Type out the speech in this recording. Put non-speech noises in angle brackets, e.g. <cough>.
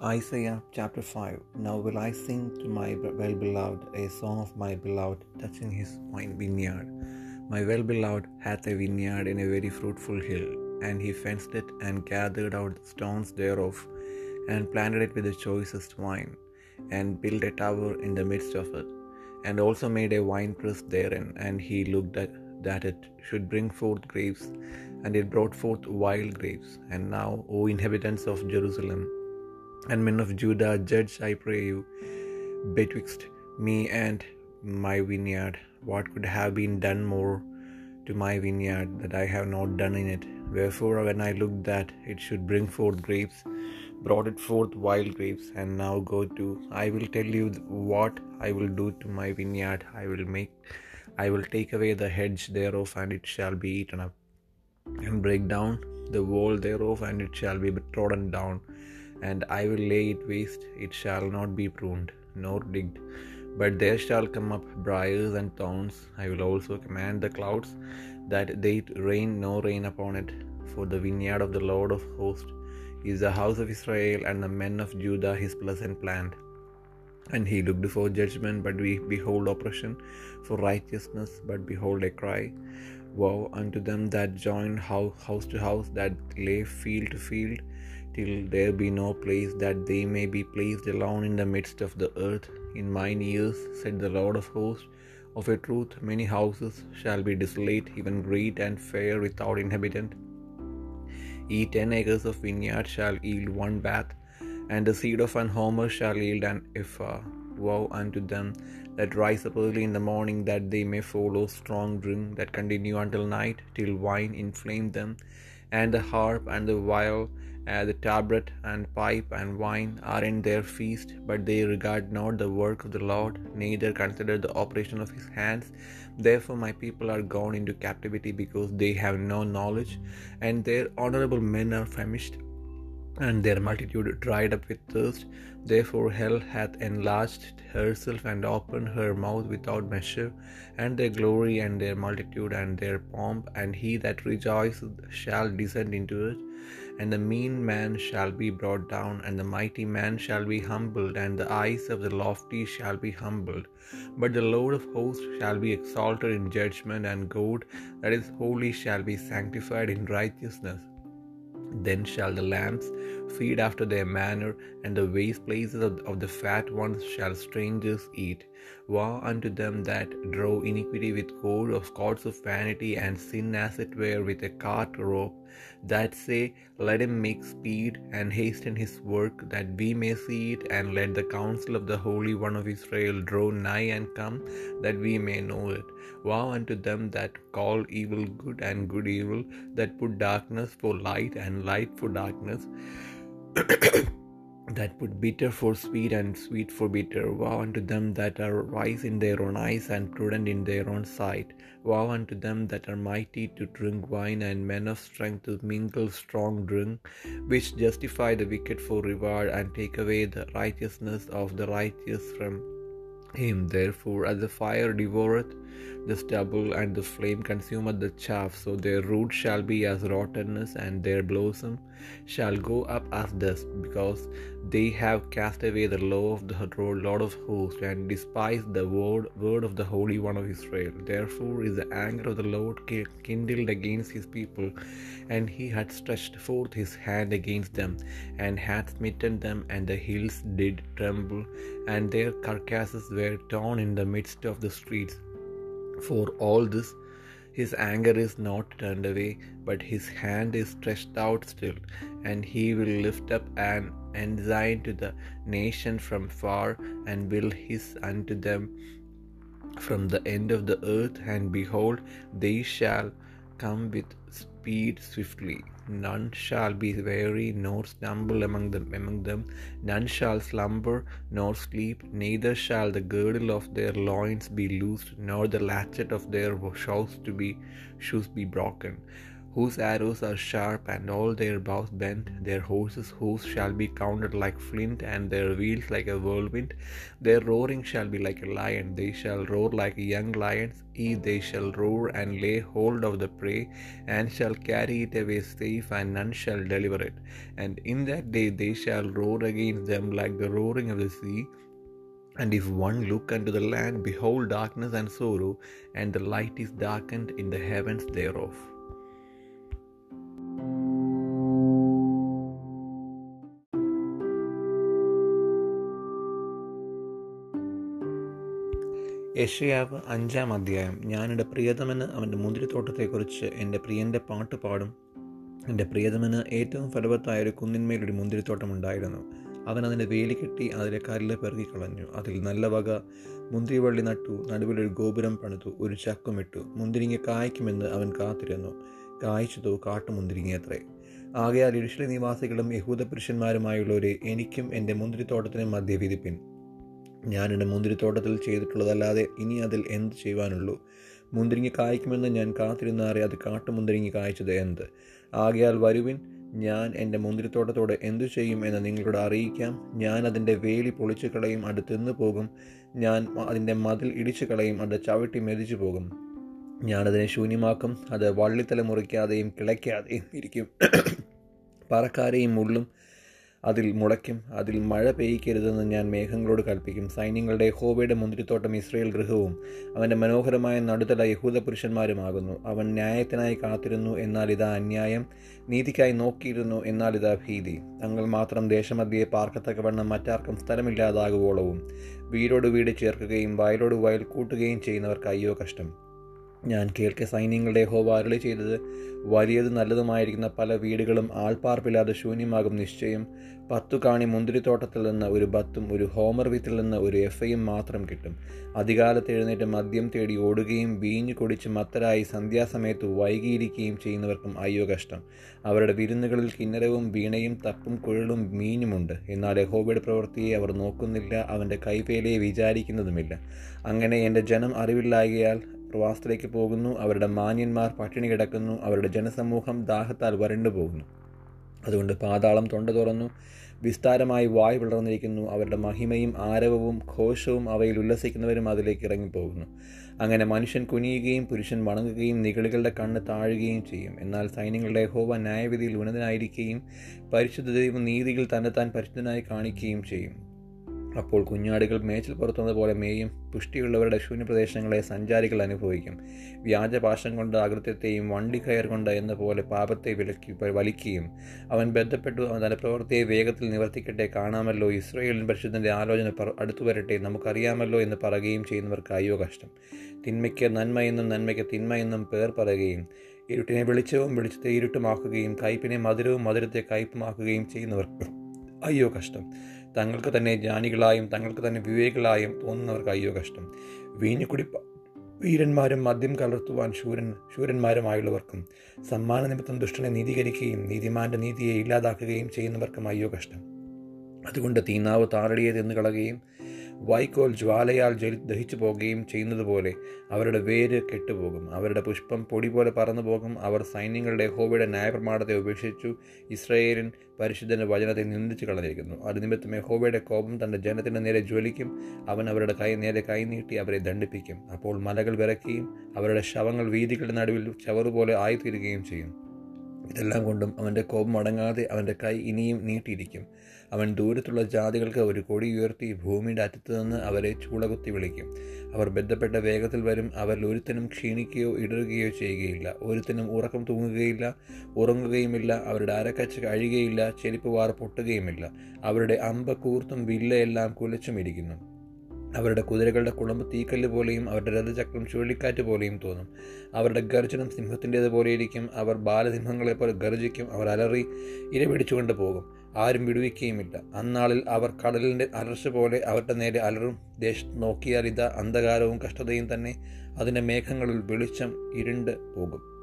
Isaiah chapter 5 Now will I sing to my well beloved a song of my beloved touching his wine vineyard. My well beloved hath a vineyard in a very fruitful hill, and he fenced it and gathered out the stones thereof, and planted it with the choicest wine, and built a tower in the midst of it, and also made a winepress therein, and he looked at that it should bring forth grapes, and it brought forth wild grapes. And now, O inhabitants of Jerusalem, and men of Judah, judge, I pray you, betwixt me and my vineyard. What could have been done more to my vineyard that I have not done in it? Wherefore, when I looked that it should bring forth grapes, brought it forth wild grapes, and now go to, I will tell you what I will do to my vineyard. I will make, I will take away the hedge thereof, and it shall be eaten up, and break down the wall thereof, and it shall be trodden down and I will lay it waste, it shall not be pruned, nor digged. But there shall come up briars and thorns. I will also command the clouds that they rain no rain upon it. For the vineyard of the Lord of hosts is the house of Israel, and the men of Judah his pleasant plant. And he looked for judgment, but we behold oppression, for righteousness, but behold a cry. Woe unto them that join house to house, that lay field to field, till there be no place that they may be placed alone in the midst of the earth. In mine ears, said the Lord of hosts, of a truth many houses shall be desolate, even great and fair without inhabitant. Ye ten acres of vineyard shall yield one bath, and the seed of an homer shall yield an ephah. Woe unto them that rise up early in the morning, that they may follow strong drink, that continue until night, till wine inflame them, and the harp and the viol, and the tabret and pipe and wine are in their feast, but they regard not the work of the Lord, neither consider the operation of his hands. Therefore my people are gone into captivity, because they have no knowledge, and their honorable men are famished and their multitude dried up with thirst. Therefore hell hath enlarged herself and opened her mouth without measure, and their glory and their multitude and their pomp, and he that rejoiceth shall descend into it. And the mean man shall be brought down, and the mighty man shall be humbled, and the eyes of the lofty shall be humbled. But the Lord of hosts shall be exalted in judgment, and God that is holy shall be sanctified in righteousness. Then shall the lambs feed after their manner, and the waste places of, the fat ones shall strangers eat. Woe unto them that draw iniquity with cord of cords of vanity, and sin as it were with a cart rope, that say, Let him make speed and hasten his work, that we may see it, and let the counsel of the Holy One of Israel draw nigh and come, that we may know it. Woe unto them that call evil good and good evil, that put darkness for light and light for darkness. <coughs> that put bitter for sweet and sweet for bitter. Woe unto them that are wise in their own eyes and prudent in their own sight. Woe unto them that are mighty to drink wine and men of strength to mingle strong drink, which justify the wicked for reward and take away the righteousness of the righteous from him. Therefore, as the fire devoureth the stubble, and the flame consumeth the chaff, so their root shall be as rottenness, and their blossom shall go up as dust, because they have cast away the law of the Lord of hosts, and despised the word, word of the Holy One of Israel. Therefore is the anger of the Lord kindled against his people, and he hath stretched forth his hand against them, and hath smitten them, and the hills did tremble, and their carcasses were torn in the midst of the streets. For all this, his anger is not turned away, but his hand is stretched out still, and he will lift up an ensign to the nation from far, and will hiss unto them from the end of the earth, and behold, they shall come with speed swiftly. None shall be weary nor stumble among them among them, none shall slumber nor sleep, neither shall the girdle of their loins be loosed, nor the latchet of their shoes to be shoes be broken. Whose arrows are sharp and all their bows bent, their horses' hoofs shall be counted like flint, and their wheels like a whirlwind. Their roaring shall be like a lion, they shall roar like young lions, ye they shall roar and lay hold of the prey, and shall carry it away safe, and none shall deliver it. And in that day they shall roar against them like the roaring of the sea. And if one look unto the land, behold darkness and sorrow, and the light is darkened in the heavens thereof. യഷയാവ് അഞ്ചാം അധ്യായം. ഞാനെന്റെ പ്രിയതമന് അവന്റെ മുന്തിരിത്തോട്ടത്തെക്കുറിച്ച് എന്റെ പ്രിയന്റെ പാട്ട് പാടും. എന്റെ പ്രിയതമന് ഏറ്റവും ഫലവത്തായ ഒരു കുന്നിന്മേലൊരു മുന്തിരിത്തോട്ടം ഉണ്ടായിരുന്നു. അവൻ അതിന്റെ വേലി കെട്ടി അതിലെ കല്ല് പെറുകിക്കളഞ്ഞു അതിൽ നല്ല വക മുന്തിരിവള്ളി നട്ടു. നടുവിലൊരു ഗോപുരം പണിതു. ഒരു ചക്കുമിട്ടു മുന്തിരിങ്ങ കായ്ക്കുമെന്ന് അവൻ കാത്തിരുന്നു. കായ്ച്ചതോ കാട്ടുമുന്തിരിങ്ങയത്രേ. ആകയാൽ ഇരിശിലെ നിവാസികളും യഹൂദ പുരുഷന്മാരുമായുള്ളവരെ എനിക്കും എന്റെ മുന്തിരിത്തോട്ടത്തിനും മധ്യ വിധിപ്പിൻ ഞാൻ എന്റെ മുന്തിരിത്തോട്ടത്തിൽ ചെയ്തിട്ടുള്ളതല്ലാതെ ഇനി അതിൽ എന്ത് ചെയ്യുവാനുള്ളൂ? മുന്തിരിങ്ങി കായ്ക്കുമെന്ന് ഞാൻ കാത്തിരുന്നാറെ അത് കാട്ടുമുന്തിരിങ്ങി കായ്ച്ചത് എന്ത്? ആകയാൽ വരുവിൻ ഞാൻ എന്റെ മുന്തിരിത്തോട്ടത്തോട് എന്തു ചെയ്യും എന്ന് നിങ്ങളോട് അറിയിക്കാം. ഞാൻ അതിന്റെ വേലി പൊളിച്ചു കളയും അത് തിന്നു പോകും. ഞാൻ അതിന്റെ മതിൽ ഇടിച്ചു കളയും അത് ചവിട്ടി മെതിച്ചു പോകും. ഞാനതിനെ ശൂന്യമാക്കും അത് വള്ളിത്തല മുറിക്കാതെയും കിളയ്ക്കാതെയും ഇരിക്കും. <coughs> പറക്കാരെയും മുള്ളും അതിൽ മുളയ്ക്കും അതിൽ മഴ പെയ്യിക്കരുതെന്ന് ഞാൻ മേഘങ്ങളോട് കൽപ്പിക്കും. സൈന്യങ്ങളുടെ ഹോബയുടെ മുന്തിരിത്തോട്ടം ഇസ്രയേൽ ഗൃഹവും അവന്റെ മനോഹരമായ നടുതല യഹൂദ പുരുഷന്മാരുമാകുന്നു. അവൻ ന്യായത്തിനായി കാത്തിരുന്നു എന്നാൽ ഇതാ അന്യായം. നീതിക്കായി നോക്കിയിരുന്നു എന്നാൽ ഇതാ ഭീതി. തങ്ങൾ മാത്രം ദേശമധ്യയെ പാർക്കത്തക്കവണ്ണം മറ്റാർക്കും സ്ഥലമില്ലാതാകുവോളവും. വീടോട് വീട് ചേർക്കുകയും വയലോട് വയൽ കൂട്ടുകയും ചെയ്യുന്നവർക്ക് അയ്യോ കഷ്ടം. ഞാൻ കേൾക്കെ സൈന്യങ്ങളുടെ ഹോവാരളി ചെയ്തത്. വലിയതും നല്ലതുമായിരിക്കുന്ന പല വീടുകളും ആൾപ്പാർപ്പില്ലാതെ ശൂന്യമാകും നിശ്ചയം. പത്തു കാണി മുന്തിരിത്തോട്ടത്തിൽ നിന്ന് ഒരു ബത്തും ഒരു ഹോമർ വിത്തിൽ നിന്ന് ഒരു എഫയും മാത്രം കിട്ടും. അധികാലത്ത് എഴുന്നേറ്റ് മദ്യം തേടി ഓടുകയും വീഞ്ഞു കുടിച്ച് മത്തരായി സന്ധ്യാസമയത്ത് വൈകിയിരിക്കുകയും ചെയ്യുന്നവർക്കും അയ്യോ കഷ്ടം. അവരുടെ വിരുന്നുകളിൽ കിന്നരവും വീണയും തപ്പും കുഴലും മീനുമുണ്ട്. എന്നാൽ യഹോബയുടെ പ്രവൃത്തിയെ അവർ നോക്കുന്നില്ല അവന്റെ കൈവേലയെ വിചാരിക്കുന്നതുമില്ല. അങ്ങനെ എന്റെ ജനം അറിവില്ലായകയാൽ പ്രവാസത്തിലേക്ക് പോകുന്നു അവരുടെ മാന്യന്മാർ പട്ടിണി കിടക്കുന്നു അവരുടെ ജനസമൂഹം ദാഹത്താൽ വരണ്ടു പോകുന്നു. അതുകൊണ്ട് പാതാളം തൊണ്ട തുറന്നു വിസ്താരമായി വായ് വിളർന്നിരിക്കുന്നു അവരുടെ മഹിമയും ആരവവും ഘോഷവും അവയിൽ ഉല്ലസിക്കുന്നവരും അതിലേക്ക് ഇറങ്ങിപ്പോകുന്നു. അങ്ങനെ മനുഷ്യൻ കുനിയുകയും പുരുഷൻ വണങ്ങുകയും നികളികളുടെ കണ്ണ് താഴുകയും ചെയ്യും. എന്നാൽ സൈന്യങ്ങളുടെ ഹോവ ന്യായവിധിയിൽ ഉന്നതനായിരിക്കുകയും പരിശുദ്ധ ദൈവം നീതികൾ തന്നെത്താൻ പരിശുദ്ധനായി കാണിക്കുകയും ചെയ്യും. അപ്പോൾ കുഞ്ഞാടുകൾ മേച്ചിൽ പുറത്തുന്നത് പോലെ മേയും പുഷ്ടിയുള്ളവരുടെ ശൂന്യപ്രദേശങ്ങളെ സഞ്ചാരികൾ അനുഭവിക്കും. വ്യാജപാശം കൊണ്ട് അകൃത്യത്തെയും വണ്ടി കയർ കൊണ്ട് എന്ന പോലെ പാപത്തെ വിലക്കി വലിക്കുകയും അവൻ ബന്ധപ്പെട്ടു അവൻ തന്റെ പ്രവൃത്തിയെ വേഗത്തിൽ നിവർത്തിക്കട്ടെ കാണാമല്ലോ ഇസ്രയേലിൻ പരിശുദ്ധന്റെ ആലോചന അടുത്തു വരട്ടെ നമുക്കറിയാമല്ലോ എന്ന് പറയുകയും ചെയ്യുന്നവർക്ക് അയ്യോ കഷ്ടം. തിന്മയ്ക്ക് നന്മയെന്നും നന്മയ്ക്ക് തിന്മയെന്നും പേർ പറയുകയും ഇരുട്ടിനെ വെളിച്ചവും വെളിച്ചത്തെ ഇരുട്ടുമാക്കുകയും കയ്പിനെ മധുരവും മധുരത്തെ കയ്പുമാക്കുകയും ചെയ്യുന്നവർക്ക് അയ്യോ കഷ്ടം. തങ്ങൾക്ക് തന്നെ ജ്ഞാനികളായും തങ്ങൾക്ക് തന്നെ വിവേകികളായും തോന്നുന്നവർക്ക് അയ്യോ കഷ്ടം. വീഞ്ഞുകുടി വീരന്മാരും മദ്യം കലർത്തുവാൻ ശൂരൻ ശൂരന്മാരുമായുള്ളവർക്കും സമ്മാന നിമിത്തം ദുഷ്ടനെ നീതീകരിക്കുകയും നീതിമാന്റെ നീതിയെ ഇല്ലാതാക്കുകയും ചെയ്യുന്നവർക്കും അയ്യോ കഷ്ടം. അതുകൊണ്ട് തീനാവ് താറടിയെ എന്ന് കളയുകയും വൈക്കോൽ ജ്വാലയാൽ ജലി ദഹിച്ചു പോകുകയും ചെയ്യുന്നത് പോലെ അവരുടെ വേര് കെട്ടുപോകും. അവരുടെ പുഷ്പം പൊടി പോലെ പറന്നു പോകും. അവർ സൈന്യങ്ങളുടെ ഹോബിയുടെ ന്യായപ്രമാണത്തെ ഉപേക്ഷിച്ചു. ഇസ്രയേലിൻ പരിശുദ്ധന്റെ വചനത്തെ നിന്ദിച്ചു കളഞ്ഞിരിക്കുന്നു. അത് നിമിത്തം യഹോബയുടെ കോപം തന്റെ ജനത്തിന്റെ നേരെ ജ്വലിക്കും. അവൻ അവരുടെ കൈ നേരെ കൈ നീട്ടി അവരെ ദണ്ഡിപ്പിക്കും. അപ്പോൾ മലകൾ വിറയ്ക്കുകയും അവരുടെ ശവങ്ങൾ വീതികളുടെ നടുവിൽ ചവറുപോലെ ആയിത്തീരുകയും ചെയ്യും. ഇതെല്ലാം കൊണ്ടും അവന്റെ കോപം അടങ്ങാതെ അവന്റെ കൈ ഇനിയും നീട്ടിയിരിക്കും. അവൻ ദൂരത്തുള്ള ജാതികൾക്ക് ഒരു കൊടി ഉയർത്തി ഭൂമിയുടെ അറ്റത്തു നിന്ന് അവരെ ചൂളകുത്തി വിളിക്കും. അവർ ബന്ധപ്പെട്ട വേഗത്തിൽ വരും. അവരിൽ ഒരുത്തനും ക്ഷീണിക്കുകയോ ഇടറുകയോ ചെയ്യുകയില്ല. ഒരുത്തനും ഉറക്കം തൂങ്ങുകയില്ല ഉറങ്ങുകയുമില്ല. അവരുടെ അരക്കച്ച കഴിയുകയില്ല. ചെരുപ്പ് വാർ പൊട്ടുകയുമില്ല. അവരുടെ അമ്പ കൂർത്തും വില്ലയെല്ലാം കുലച്ചും ഇരിക്കുന്നു. അവരുടെ കുതിരകളുടെ കുളമ്പ് തീക്കല്ല് പോലെയും അവരുടെ രഥചക്രം ചുഴലിക്കാറ്റ് പോലെയും തോന്നും. അവരുടെ ഗർജനം സിംഹത്തിന്റേത് പോലെയിരിക്കും. അവർ ബാലസിംഹങ്ങളെപ്പോലെ ഗർജിക്കും അവർ അലറി ഇരപിടിച്ചുകൊണ്ട് പോകും. ആരും വിടുവിക്കുകയുമില്ല. അന്നാളിൽ അവർ കടലിന്റെ അലർച്ച പോലെ അവരുടെ നേരെ അലറും. ദേശത്ത് നോക്കിയാൽ ഇതാ അന്ധകാരവും കഷ്ടതയും തന്നെ. അതിന്റെ മേഘങ്ങളിൽ വെളിച്ചം ഇരുണ്ട് പോകും.